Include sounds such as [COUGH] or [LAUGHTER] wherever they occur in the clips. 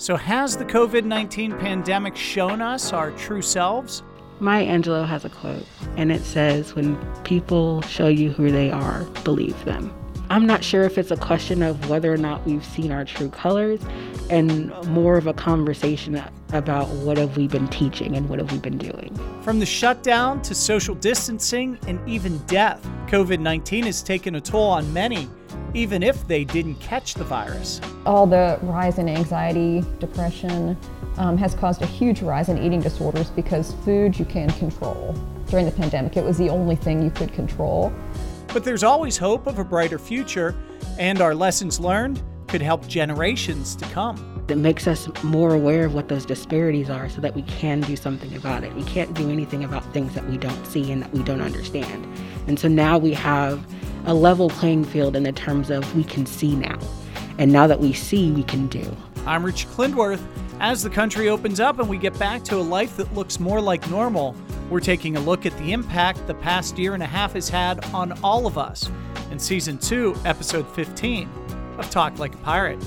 So, has the COVID 19 pandemic shown us our true selves? Maya Angelou has a quote, and it says, When people show you who they are, believe them. I'm not sure if it's a question of whether or not we've seen our true colors and more of a conversation about what have we been teaching and what have we been doing. From the shutdown to social distancing and even death, COVID 19 has taken a toll on many, even if they didn't catch the virus. All the rise in anxiety, depression um, has caused a huge rise in eating disorders because food you can control. During the pandemic, it was the only thing you could control. But there's always hope of a brighter future, and our lessons learned could help generations to come. It makes us more aware of what those disparities are so that we can do something about it. We can't do anything about things that we don't see and that we don't understand. And so now we have a level playing field in the terms of we can see now. And now that we see, we can do. I'm Rich Clindworth. As the country opens up and we get back to a life that looks more like normal, we're taking a look at the impact the past year and a half has had on all of us in Season 2, Episode 15 of Talk Like a Pirate.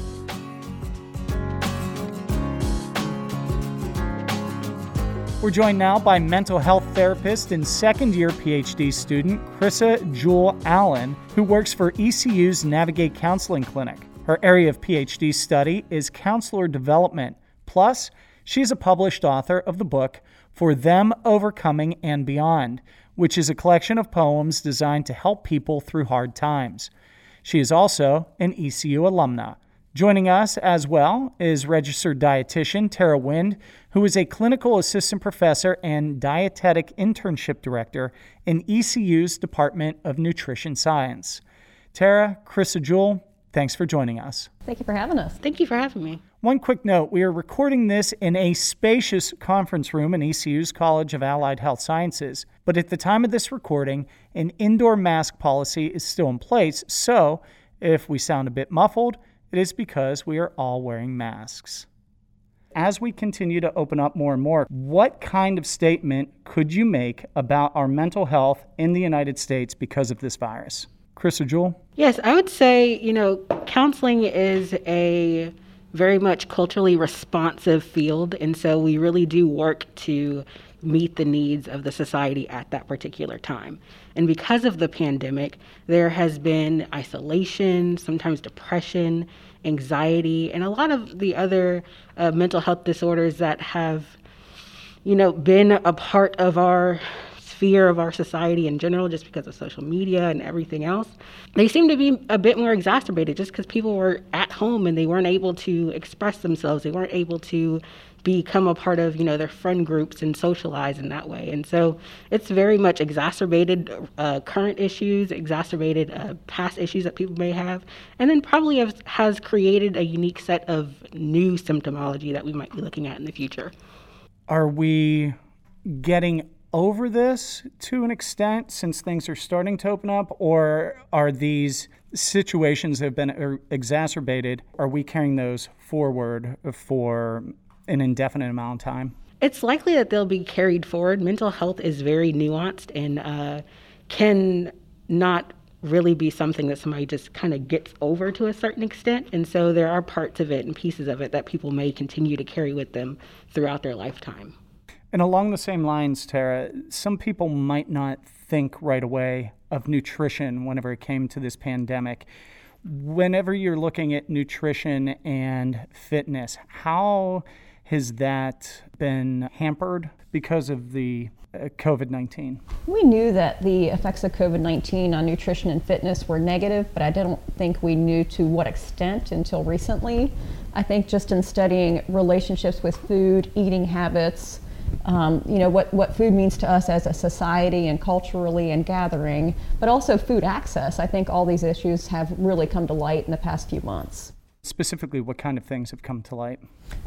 We're joined now by mental health therapist and second year PhD student Krissa Jewell Allen, who works for ECU's Navigate Counseling Clinic. Her area of PhD study is counselor development. Plus, she's a published author of the book for Them Overcoming and Beyond, which is a collection of poems designed to help people through hard times. She is also an ECU alumna. Joining us as well is registered dietitian Tara Wind, who is a clinical assistant professor and dietetic internship director in ECU's Department of Nutrition Science. Tara, Krissa Jewell, thanks for joining us. Thank you for having us. Thank you for having me. One quick note we are recording this in a spacious conference room in ECU's College of Allied Health Sciences, but at the time of this recording, an indoor mask policy is still in place, so if we sound a bit muffled, it is because we are all wearing masks. As we continue to open up more and more, what kind of statement could you make about our mental health in the United States because of this virus? Krissa Jewell? Yes, I would say, you know, counseling is a very much culturally responsive field. And so we really do work to meet the needs of the society at that particular time. And because of the pandemic, there has been isolation, sometimes depression, anxiety, and a lot of the other uh, mental health disorders that have, you know, been a part of our sphere of our society in general, just because of social media and everything else, they seem to be a bit more exacerbated just because people were at home and they weren't able to express themselves. They weren't able to become a part of you know their friend groups and socialize in that way. And so it's very much exacerbated uh, current issues exacerbated uh, past issues that people may have and then probably has, has created a unique set of new symptomology that we might be looking at in the future. Are we getting over this to an extent since things are starting to open up, or are these situations that have been er, exacerbated, are we carrying those forward for an indefinite amount of time? It's likely that they'll be carried forward. Mental health is very nuanced and uh, can not really be something that somebody just kind of gets over to a certain extent. And so there are parts of it and pieces of it that people may continue to carry with them throughout their lifetime. And along the same lines, Tara, some people might not think right away of nutrition whenever it came to this pandemic. Whenever you're looking at nutrition and fitness, how has that been hampered because of the uh, COVID 19? We knew that the effects of COVID 19 on nutrition and fitness were negative, but I don't think we knew to what extent until recently. I think just in studying relationships with food, eating habits, um, you know, what, what food means to us as a society and culturally and gathering, but also food access. I think all these issues have really come to light in the past few months. Specifically, what kind of things have come to light?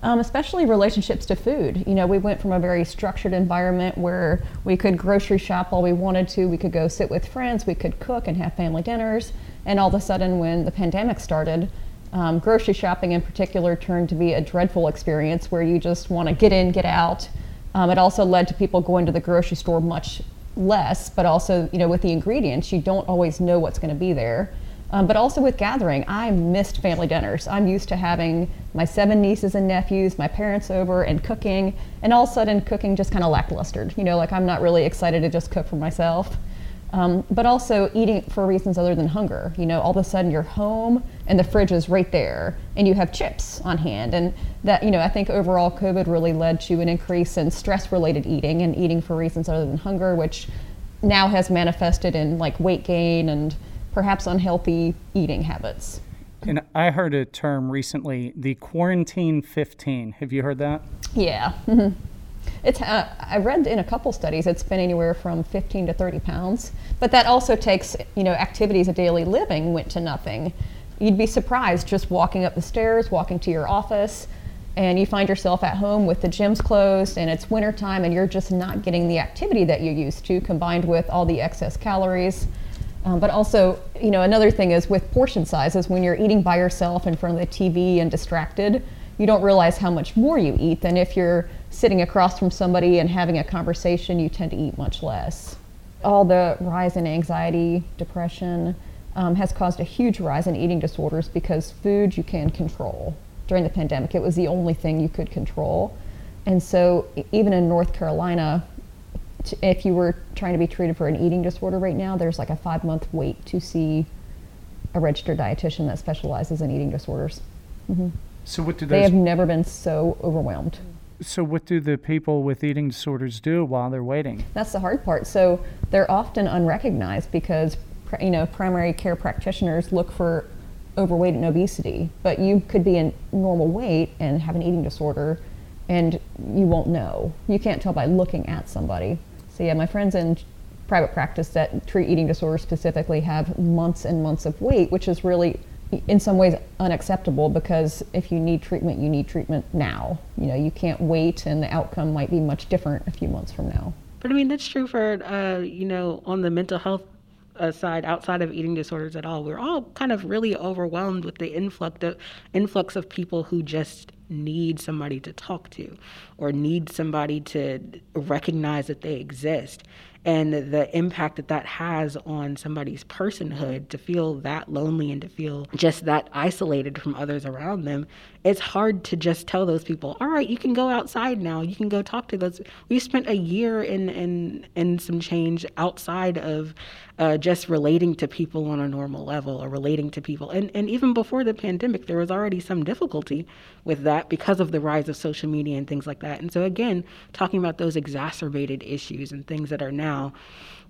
Um, especially relationships to food. You know, we went from a very structured environment where we could grocery shop all we wanted to, we could go sit with friends, we could cook and have family dinners, and all of a sudden, when the pandemic started, um, grocery shopping in particular turned to be a dreadful experience where you just want to get in, get out, um, it also led to people going to the grocery store much less, but also, you know, with the ingredients, you don't always know what's going to be there. Um, but also with gathering, I missed family dinners. I'm used to having my seven nieces and nephews, my parents over, and cooking. And all of a sudden, cooking just kind of lackluster. You know, like I'm not really excited to just cook for myself. Um, but also eating for reasons other than hunger. You know, all of a sudden you're home and the fridge is right there, and you have chips on hand. And that, you know, I think overall COVID really led to an increase in stress-related eating and eating for reasons other than hunger, which now has manifested in like weight gain and perhaps unhealthy eating habits. And I heard a term recently, the quarantine 15. Have you heard that? Yeah. It's, uh, I read in a couple studies it's been anywhere from 15 to 30 pounds, but that also takes, you know, activities of daily living went to nothing. You'd be surprised just walking up the stairs, walking to your office, and you find yourself at home with the gyms closed and it's wintertime and you're just not getting the activity that you used to combined with all the excess calories. Um, but also, you know, another thing is with portion sizes, when you're eating by yourself in front of the TV and distracted, you don't realize how much more you eat than if you're sitting across from somebody and having a conversation, you tend to eat much less. All the rise in anxiety, depression um, has caused a huge rise in eating disorders because food you can control. During the pandemic, it was the only thing you could control. And so, even in North Carolina, if you were trying to be treated for an eating disorder right now, there's like a five month wait to see a registered dietitian that specializes in eating disorders. Mm-hmm. So, what do those... they have never been so overwhelmed. So, what do the people with eating disorders do while they're waiting? That's the hard part. So, they're often unrecognized because you know primary care practitioners look for overweight and obesity, but you could be in normal weight and have an eating disorder, and you won't know. You can't tell by looking at somebody. So, yeah, my friends in private practice that treat eating disorders specifically have months and months of wait, which is really in some ways unacceptable because if you need treatment, you need treatment now. You know, you can't wait, and the outcome might be much different a few months from now. But I mean, that's true for uh, you know on the mental health uh, side, outside of eating disorders at all. We're all kind of really overwhelmed with the influx of influx of people who just need somebody to talk to, or need somebody to recognize that they exist and the impact that that has on somebody's personhood to feel that lonely and to feel just that isolated from others around them it's hard to just tell those people all right you can go outside now. You can go talk to those. We spent a year in in in some change outside of uh, just relating to people on a normal level or relating to people. And and even before the pandemic there was already some difficulty with that because of the rise of social media and things like that. And so again talking about those exacerbated issues and things that are now now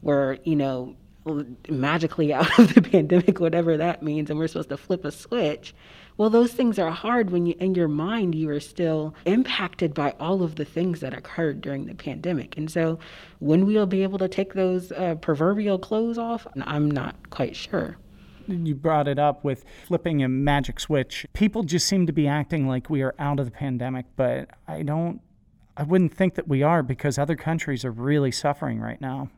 where, you know, magically [LAUGHS] out of the pandemic, whatever that means, and we're supposed to flip a switch. Well, those things are hard when you, in your mind, you are still impacted by all of the things that occurred during the pandemic. And so, when we'll be able to take those uh, proverbial clothes off, I'm not quite sure. You brought it up with flipping a magic switch. People just seem to be acting like we are out of the pandemic, but I don't I wouldn't think that we are because other countries are really suffering right now.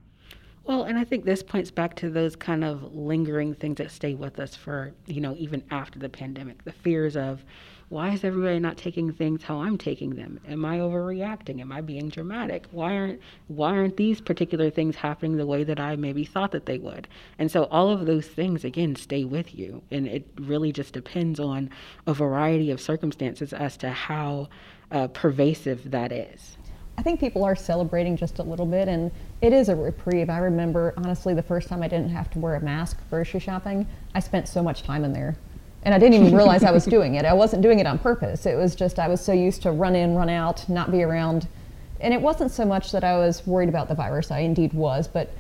Well, and I think this points back to those kind of lingering things that stay with us for, you know, even after the pandemic. The fears of why is everybody not taking things how I'm taking them? Am I overreacting? Am I being dramatic? Why aren't why aren't these particular things happening the way that I maybe thought that they would? And so all of those things again stay with you and it really just depends on a variety of circumstances as to how uh, pervasive that is. I think people are celebrating just a little bit, and it is a reprieve. I remember, honestly, the first time I didn't have to wear a mask grocery shopping, I spent so much time in there. And I didn't even realize I was [LAUGHS] doing it. I wasn't doing it on purpose. It was just I was so used to run in, run out, not be around. And it wasn't so much that I was worried about the virus, I indeed was, but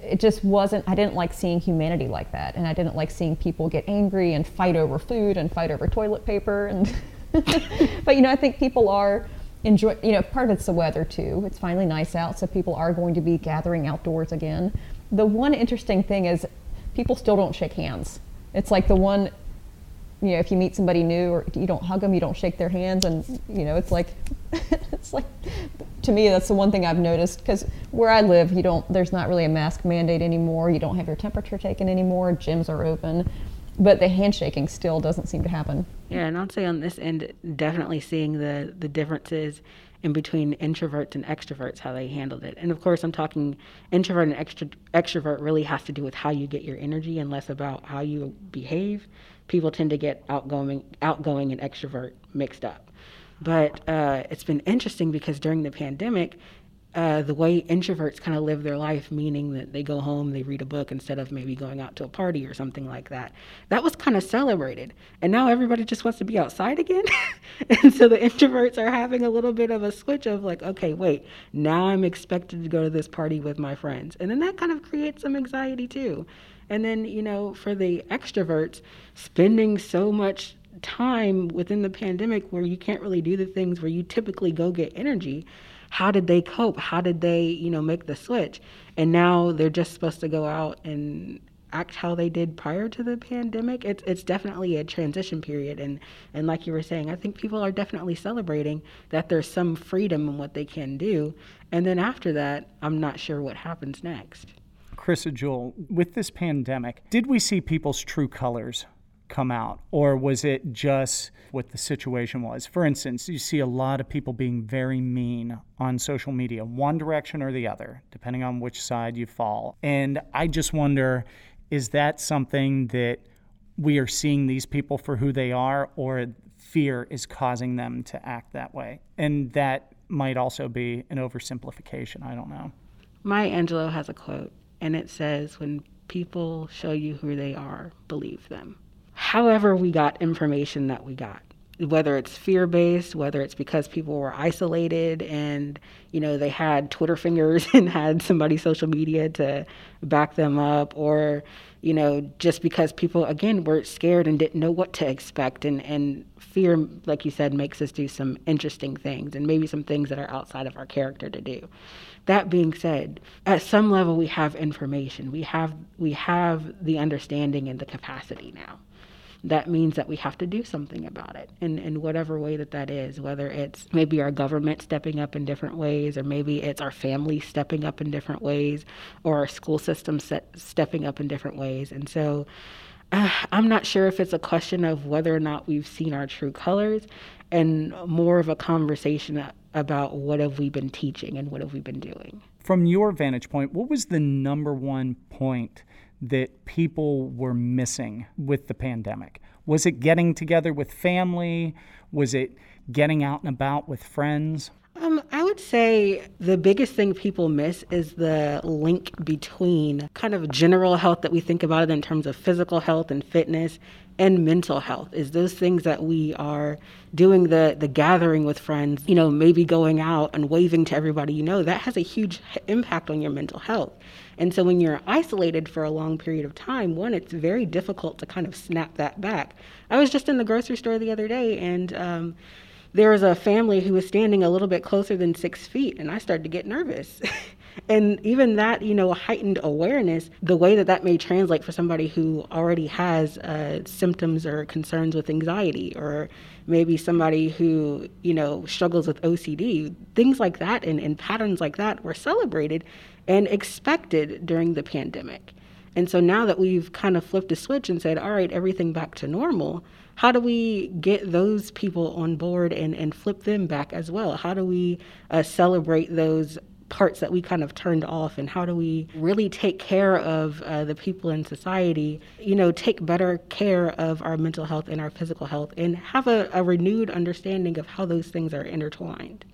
it just wasn't, I didn't like seeing humanity like that. And I didn't like seeing people get angry and fight over food and fight over toilet paper. And [LAUGHS] [LAUGHS] but you know, I think people are enjoy. You know, part of it's the weather too. It's finally nice out, so people are going to be gathering outdoors again. The one interesting thing is people still don't shake hands. It's like the one you know, if you meet somebody new or you don't hug them, you don't shake their hands, and you know, it's like, [LAUGHS] it's like, to me, that's the one thing I've noticed because where I live, you don't, there's not really a mask mandate anymore. You don't have your temperature taken anymore. Gyms are open, but the handshaking still doesn't seem to happen. Yeah, and I'd say on this end, definitely seeing the the differences in between introverts and extroverts, how they handled it. And of course, I'm talking introvert and extro- extrovert really has to do with how you get your energy and less about how you behave. People tend to get outgoing, outgoing and extrovert mixed up. But uh, it's been interesting because during the pandemic, uh, the way introverts kind of live their life, meaning that they go home, they read a book instead of maybe going out to a party or something like that. That was kind of celebrated. And now everybody just wants to be outside again. [LAUGHS] and so the introverts are having a little bit of a switch of like, okay, wait, now I'm expected to go to this party with my friends. And then that kind of creates some anxiety too. And then, you know, for the extroverts, spending so much time within the pandemic where you can't really do the things where you typically go get energy how did they cope? How did they, you know, make the switch? And now they're just supposed to go out and act how they did prior to the pandemic. It's it's definitely a transition period and and like you were saying, I think people are definitely celebrating that there's some freedom in what they can do. And then after that, I'm not sure what happens next. Krissa Jewell, with this pandemic, did we see people's true colors come out? Or was it just what the situation was? For instance, you see a lot of people being very mean on social media, one direction or the other, depending on which side you fall. And I just wonder is that something that we are seeing these people for who they are, or fear is causing them to act that way? And that might also be an oversimplification. I don't know. Maya Angelou has a quote, and it says, When people show you who they are, believe them however we got information that we got whether it's fear based, whether it's because people were isolated and, you know, they had Twitter fingers [LAUGHS] and had somebody's social media to back them up, or, you know, just because people, again, were scared and didn't know what to expect. And, and fear, like you said, makes us do some interesting things and maybe some things that are outside of our character to do. That being said, at some level, we have information. We have, we have the understanding and the capacity now that means that we have to do something about it in, in whatever way that that is, whether it's maybe our government stepping up in different ways, or maybe it's our family stepping up in different ways, or our school system set, stepping up in different ways. And so uh, I'm not sure if it's a question of whether or not we've seen our true colors and more of a conversation about what have we been teaching and what have we been doing. From your vantage point, what was the number one point that people were missing with the pandemic? Was it getting together with family? Was it getting out and about with friends? Um, I would say the biggest thing people miss is the link between kind of general health that we think about it in terms of physical health and fitness and mental health is those things that we are doing the the gathering with friends you know maybe going out and waving to everybody you know that has a huge impact on your mental health and so when you're isolated for a long period of time, one, it's very difficult to kind of snap that back. I was just in the grocery store the other day and um, there was a family who was standing a little bit closer than six feet, and I started to get nervous. [LAUGHS] and even that, you know, heightened awareness, the way that that may translate for somebody who already has uh, symptoms or concerns with anxiety, or maybe somebody who, you know, struggles with OCD, things like that and, and patterns like that were celebrated and expected during the pandemic. And so now that we've kind of flipped a switch and said, all right, everything back to normal, how do we get those people on board and, and flip them back as well? How do we uh, celebrate those parts that we kind of turned off and how do we really take care of uh, the people in society you know take better care of our mental health and our physical health and have a, a renewed understanding of how those things are intertwined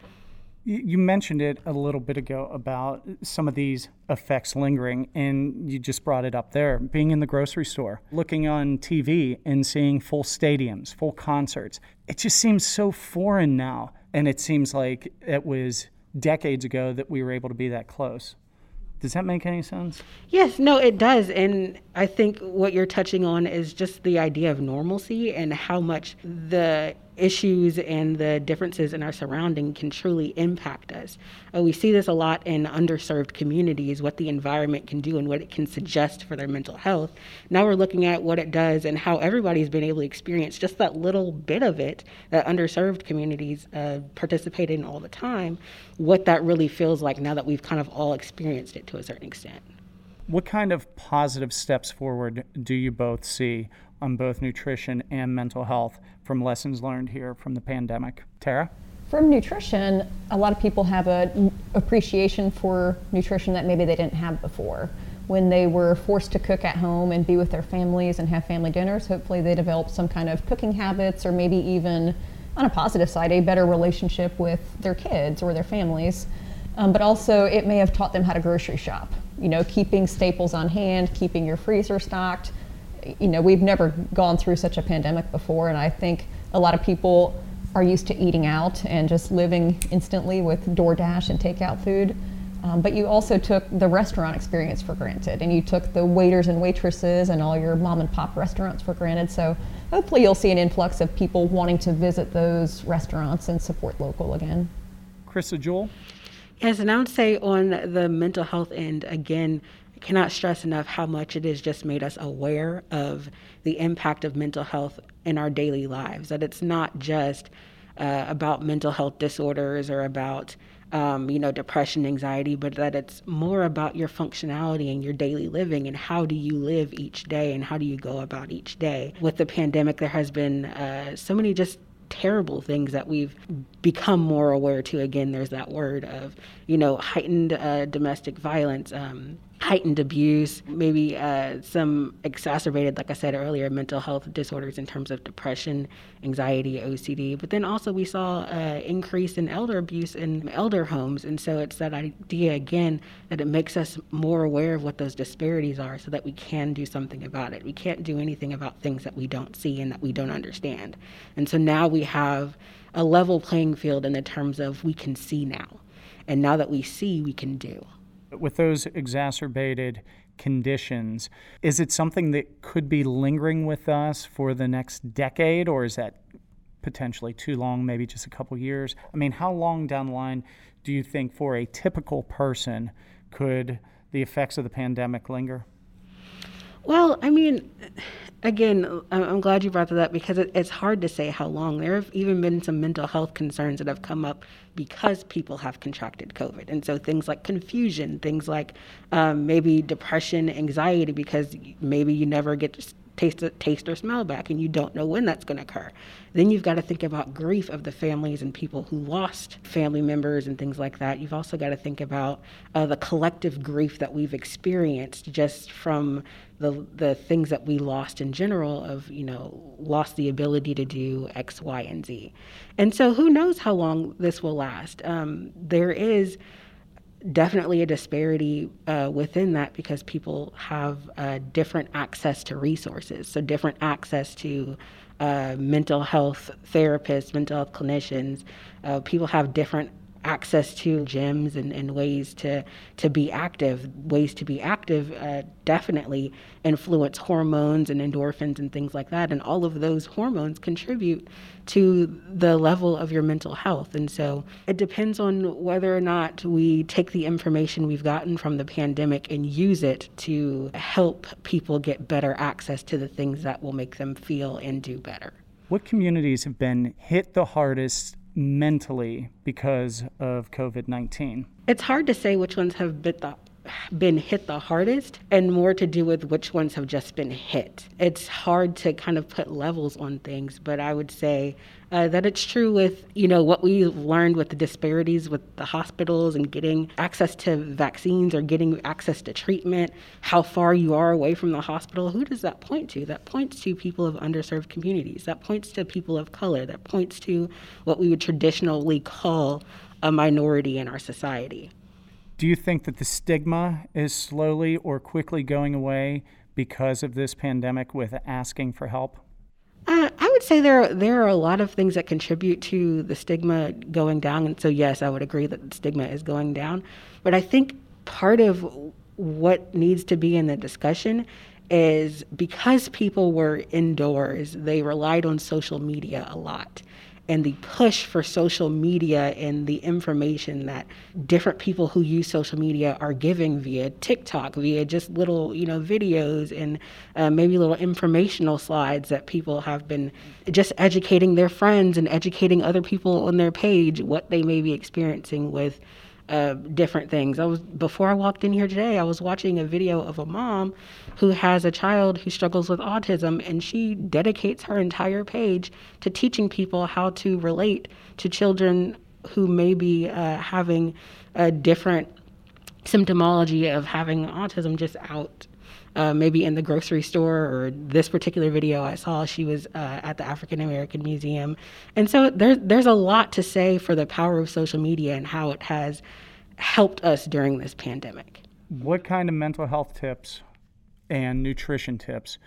you mentioned it a little bit ago about some of these effects lingering, and you just brought it up there. Being in the grocery store, looking on TV and seeing full stadiums, full concerts. It just seems so foreign now. And it seems like it was decades ago that we were able to be that close. Does that make any sense? Yes, no, it does. And I think what you're touching on is just the idea of normalcy and how much the issues and the differences in our surrounding can truly impact us. Uh, we see this a lot in underserved communities, what the environment can do and what it can suggest for their mental health. Now we're looking at what it does and how everybody's been able to experience just that little bit of it that underserved communities uh, participate in all the time, what that really feels like now that we've kind of all experienced it to a certain extent. What kind of positive steps forward do you both see on both nutrition and mental health from lessons learned here from the pandemic? Tara? From nutrition, a lot of people have an appreciation for nutrition that maybe they didn't have before. When they were forced to cook at home and be with their families and have family dinners, hopefully they developed some kind of cooking habits or maybe even, on a positive side, a better relationship with their kids or their families. Um, but also, it may have taught them how to grocery shop. You know, keeping staples on hand, keeping your freezer stocked. You know, we've never gone through such a pandemic before, and I think a lot of people are used to eating out and just living instantly with DoorDash and takeout food. Um, but you also took the restaurant experience for granted, and you took the waiters and waitresses and all your mom and pop restaurants for granted. So hopefully, you'll see an influx of people wanting to visit those restaurants and support local again. Krista Jewell? Yes, and I would say on the mental health end, again, I cannot stress enough how much it has just made us aware of the impact of mental health in our daily lives. That it's not just uh, about mental health disorders or about um, you know depression, anxiety, but that it's more about your functionality and your daily living and how do you live each day and how do you go about each day. With the pandemic, there has been uh, so many just terrible things that we've become more aware to. Again, there's that word of, you know, heightened uh, domestic violence, um, heightened abuse, maybe uh, some exacerbated, like I said earlier, mental health disorders in terms of depression, anxiety, OCD. But then also we saw an uh, increase in elder abuse in elder homes. And so it's that idea again that it makes us more aware of what those disparities are so that we can do something about it. We can't do anything about things that we don't see and that we don't understand. And so now we have a level playing field in the terms of we can see now. And now that we see, we can do. With those exacerbated conditions, is it something that could be lingering with us for the next decade, or is that potentially too long, maybe just a couple years? I mean, how long down the line do you think for a typical person could the effects of the pandemic linger? Well, I mean, again, I'm glad you brought that up because it's hard to say how long. There have even been some mental health concerns that have come up because people have contracted COVID. And so things like confusion, things like um, maybe depression, anxiety, because maybe you never get taste, taste or smell back, and you don't know when that's going to occur. Then you've got to think about grief of the families and people who lost family members and things like that. You've also got to think about uh, the collective grief that we've experienced just from the the things that we lost in general of you know lost the ability to do X, Y, and Z, and so who knows how long this will last. Um, there is definitely a disparity uh, within that because people have uh, different access to resources, so different access to uh, mental health therapists, mental health clinicians. Uh, people have different access to gyms and, and ways to to be active ways to be active uh, definitely influence hormones and endorphins and things like that. And all of those hormones contribute to the level of your mental health. And so it depends on whether or not we take the information we've gotten from the pandemic and use it to help people get better access to the things that will make them feel and do better. What communities have been hit the hardest mentally because of COVID 19? It's hard to say which ones have bit the been hit the hardest and more to do with which ones have just been hit. It's hard to kind of put levels on things, but I would say uh, that it's true with, you know, what we've learned with the disparities with the hospitals and getting access to vaccines or getting access to treatment, how far you are away from the hospital. Who does that point to? That points to people of underserved communities. That points to people of color. That points to what we would traditionally call a minority in our society. Do you think that the stigma is slowly or quickly going away because of this pandemic with asking for help? Uh, I would say there there are a lot of things that contribute to the stigma going down, and so yes, I would agree that the stigma is going down. But I think part of what needs to be in the discussion is because people were indoors, they relied on social media a lot and the push for social media and the information that different people who use social media are giving via TikTok, via just little, you know, videos and uh, maybe little informational slides that people have been just educating their friends and educating other people on their page what they may be experiencing with uh, different things. I was before I walked in here today. I was watching a video of a mom who has a child who struggles with autism, and she dedicates her entire page to teaching people how to relate to children who may be uh, having a different symptomology of having autism just out uh, maybe in the grocery store or this particular video I saw, she was uh, at the African American Museum. And so there's, there's a lot to say for the power of social media and how it has helped us during this pandemic. What kind of mental health tips and nutrition tips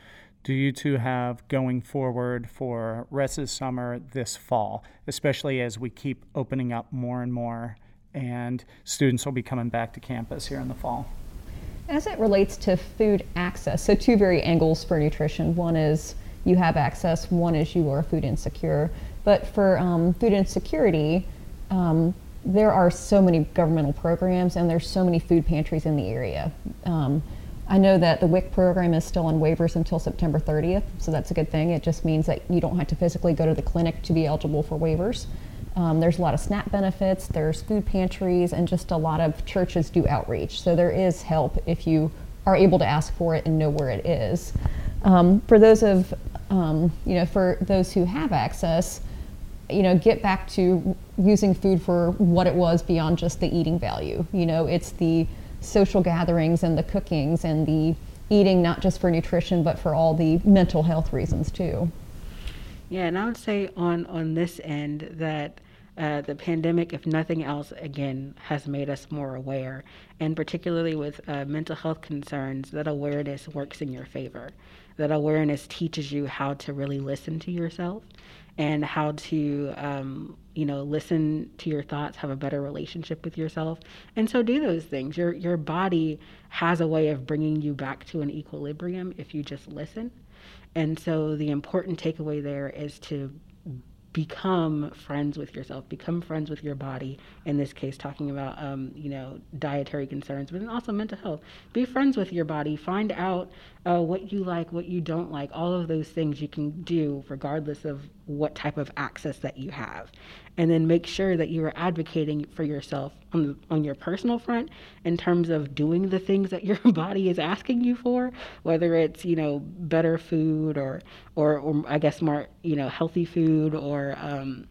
do you two have going forward for rest of summer this fall, especially as we keep opening up more and more and students will be coming back to campus here in the fall? As it relates to food access, so two very angles for nutrition. One is you have access, one is you are food insecure. But for um, food insecurity, um, there are so many governmental programs and there's so many food pantries in the area. Um, I know that the WIC program is still on waivers until September 30th, so that's a good thing. It just means that you don't have to physically go to the clinic to be eligible for waivers. Um, there's a lot of SNAP benefits, there's food pantries, and just a lot of churches do outreach. So there is help if you are able to ask for it and know where it is. Um, for those of um, you know, for those who have access, you know, get back to using food for what it was beyond just the eating value. You know, it's the social gatherings and the cookings and the eating not just for nutrition but for all the mental health reasons too. Yeah, and I would say on on this end that uh, the pandemic, if nothing else, again has made us more aware, and particularly with uh, mental health concerns, that awareness works in your favor. That awareness teaches you how to really listen to yourself and how to um, you know listen to your thoughts have a better relationship with yourself. And so do those things. Your your body has a way of bringing you back to an equilibrium if you just listen. And so the important takeaway there is to become friends with yourself, become friends with your body. In this case, talking about um, you know dietary concerns, but then also mental health. Be friends with your body. Find out uh, what you like, what you don't like. All of those things you can do regardless of what type of access that you have. And then make sure that you are advocating for yourself on, on your personal front in terms of doing the things that your [LAUGHS] body is asking you for whether it's you know better food or or, or i guess more you know healthy food or um,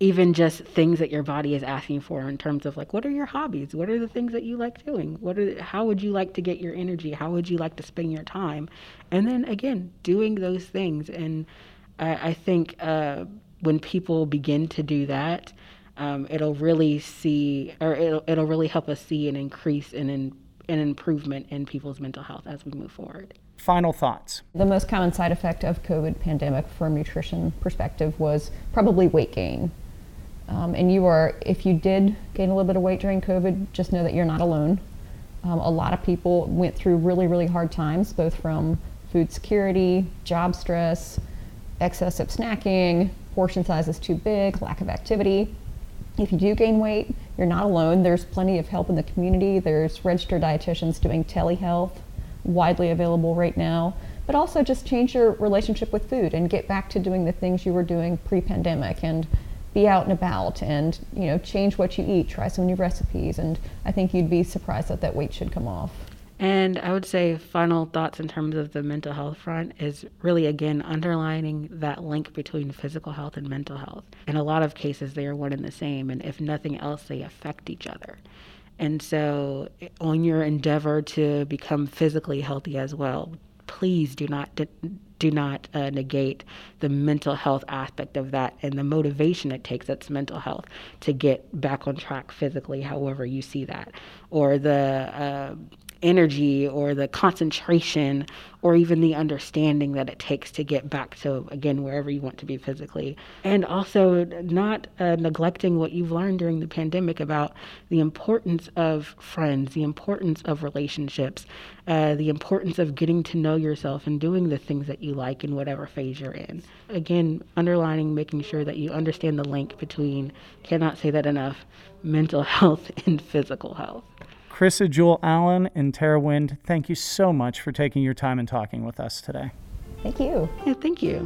even just things that your body is asking for in terms of like what are your hobbies? What are the things that you like doing? What are how would you like to get your energy? How would you like to spend your time? And then again doing those things and i, I think uh, when people begin to do that, um, it'll really see, or it'll, it'll really help us see an increase and in an, an improvement in people's mental health as we move forward. Final thoughts. The most common side effect of COVID pandemic from nutrition perspective was probably weight gain. Um, and you are, if you did gain a little bit of weight during COVID, just know that you're not alone. Um, a lot of people went through really, really hard times, both from food security, job stress, excessive snacking, portion size is too big, lack of activity. If you do gain weight, you're not alone. There's plenty of help in the community. There's registered dietitians doing telehealth, widely available right now. But also just change your relationship with food and get back to doing the things you were doing pre-pandemic and be out and about and you know change what you eat, try some new recipes, and I think you'd be surprised that that weight should come off. And I would say final thoughts in terms of the mental health front is really again underlining that link between physical health and mental health. In a lot of cases, they are one and the same, and if nothing else, they affect each other. And so, on your endeavor to become physically healthy as well, please do not do not uh, negate the mental health aspect of that and the motivation it takes that's mental health to get back on track physically however you see that or the uh, energy or the concentration or even the understanding that it takes to get back to again wherever you want to be physically. And also not uh, neglecting what you've learned during the pandemic about the importance of friends the importance of relationships uh, the importance of getting to know yourself and doing the things that you like in whatever phase you're in. Again underlining making sure that you understand the link between cannot say that enough mental [LAUGHS] health and physical health Krissa Jewell Allen and Tara Wind, thank you so much for taking your time and talking with us today. Thank you. Yeah, thank you.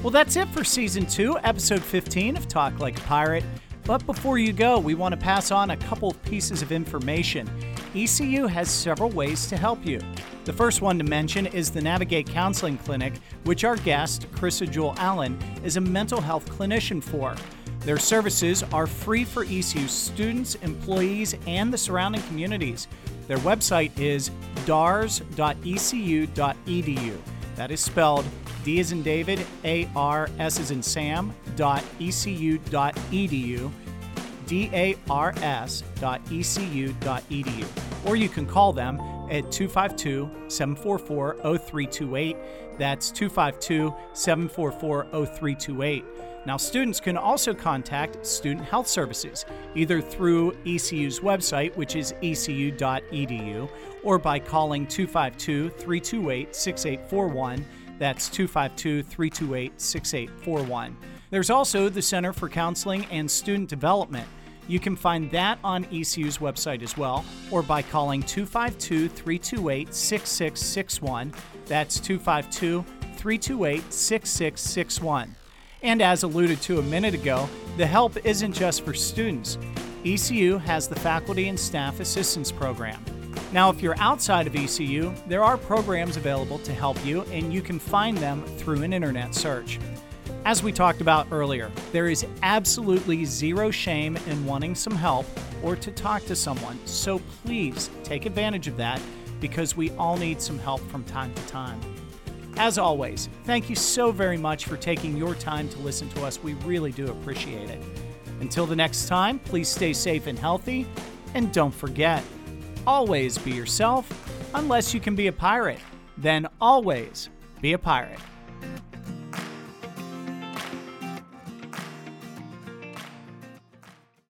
Well, that's it for season two, episode 15 of Talk Like a Pirate. But before you go, we want to pass on a couple of pieces of information. ECU has several ways to help you. The first one to mention is the Navigate Counseling Clinic, which our guest, Krissa Jewell Allen, is a mental health clinician for. Their services are free for ECU students, employees, and the surrounding communities. Their website is dars.ecu.edu. That is spelled D as in David, A R S as in Sam, dot D A R S dot. Or you can call them at 252 744 0328. That's 252 744 0328. Now, students can also contact Student Health Services either through ECU's website, which is ecu.edu, or by calling 252 328 6841. That's 252 328 6841. There's also the Center for Counseling and Student Development. You can find that on ECU's website as well, or by calling 252 328 6661. That's 252 328 6661. And as alluded to a minute ago, the help isn't just for students. ECU has the Faculty and Staff Assistance Program. Now, if you're outside of ECU, there are programs available to help you, and you can find them through an internet search. As we talked about earlier, there is absolutely zero shame in wanting some help or to talk to someone, so please take advantage of that because we all need some help from time to time. As always, thank you so very much for taking your time to listen to us. We really do appreciate it. Until the next time, please stay safe and healthy, and don't forget always be yourself, unless you can be a pirate. Then always be a pirate.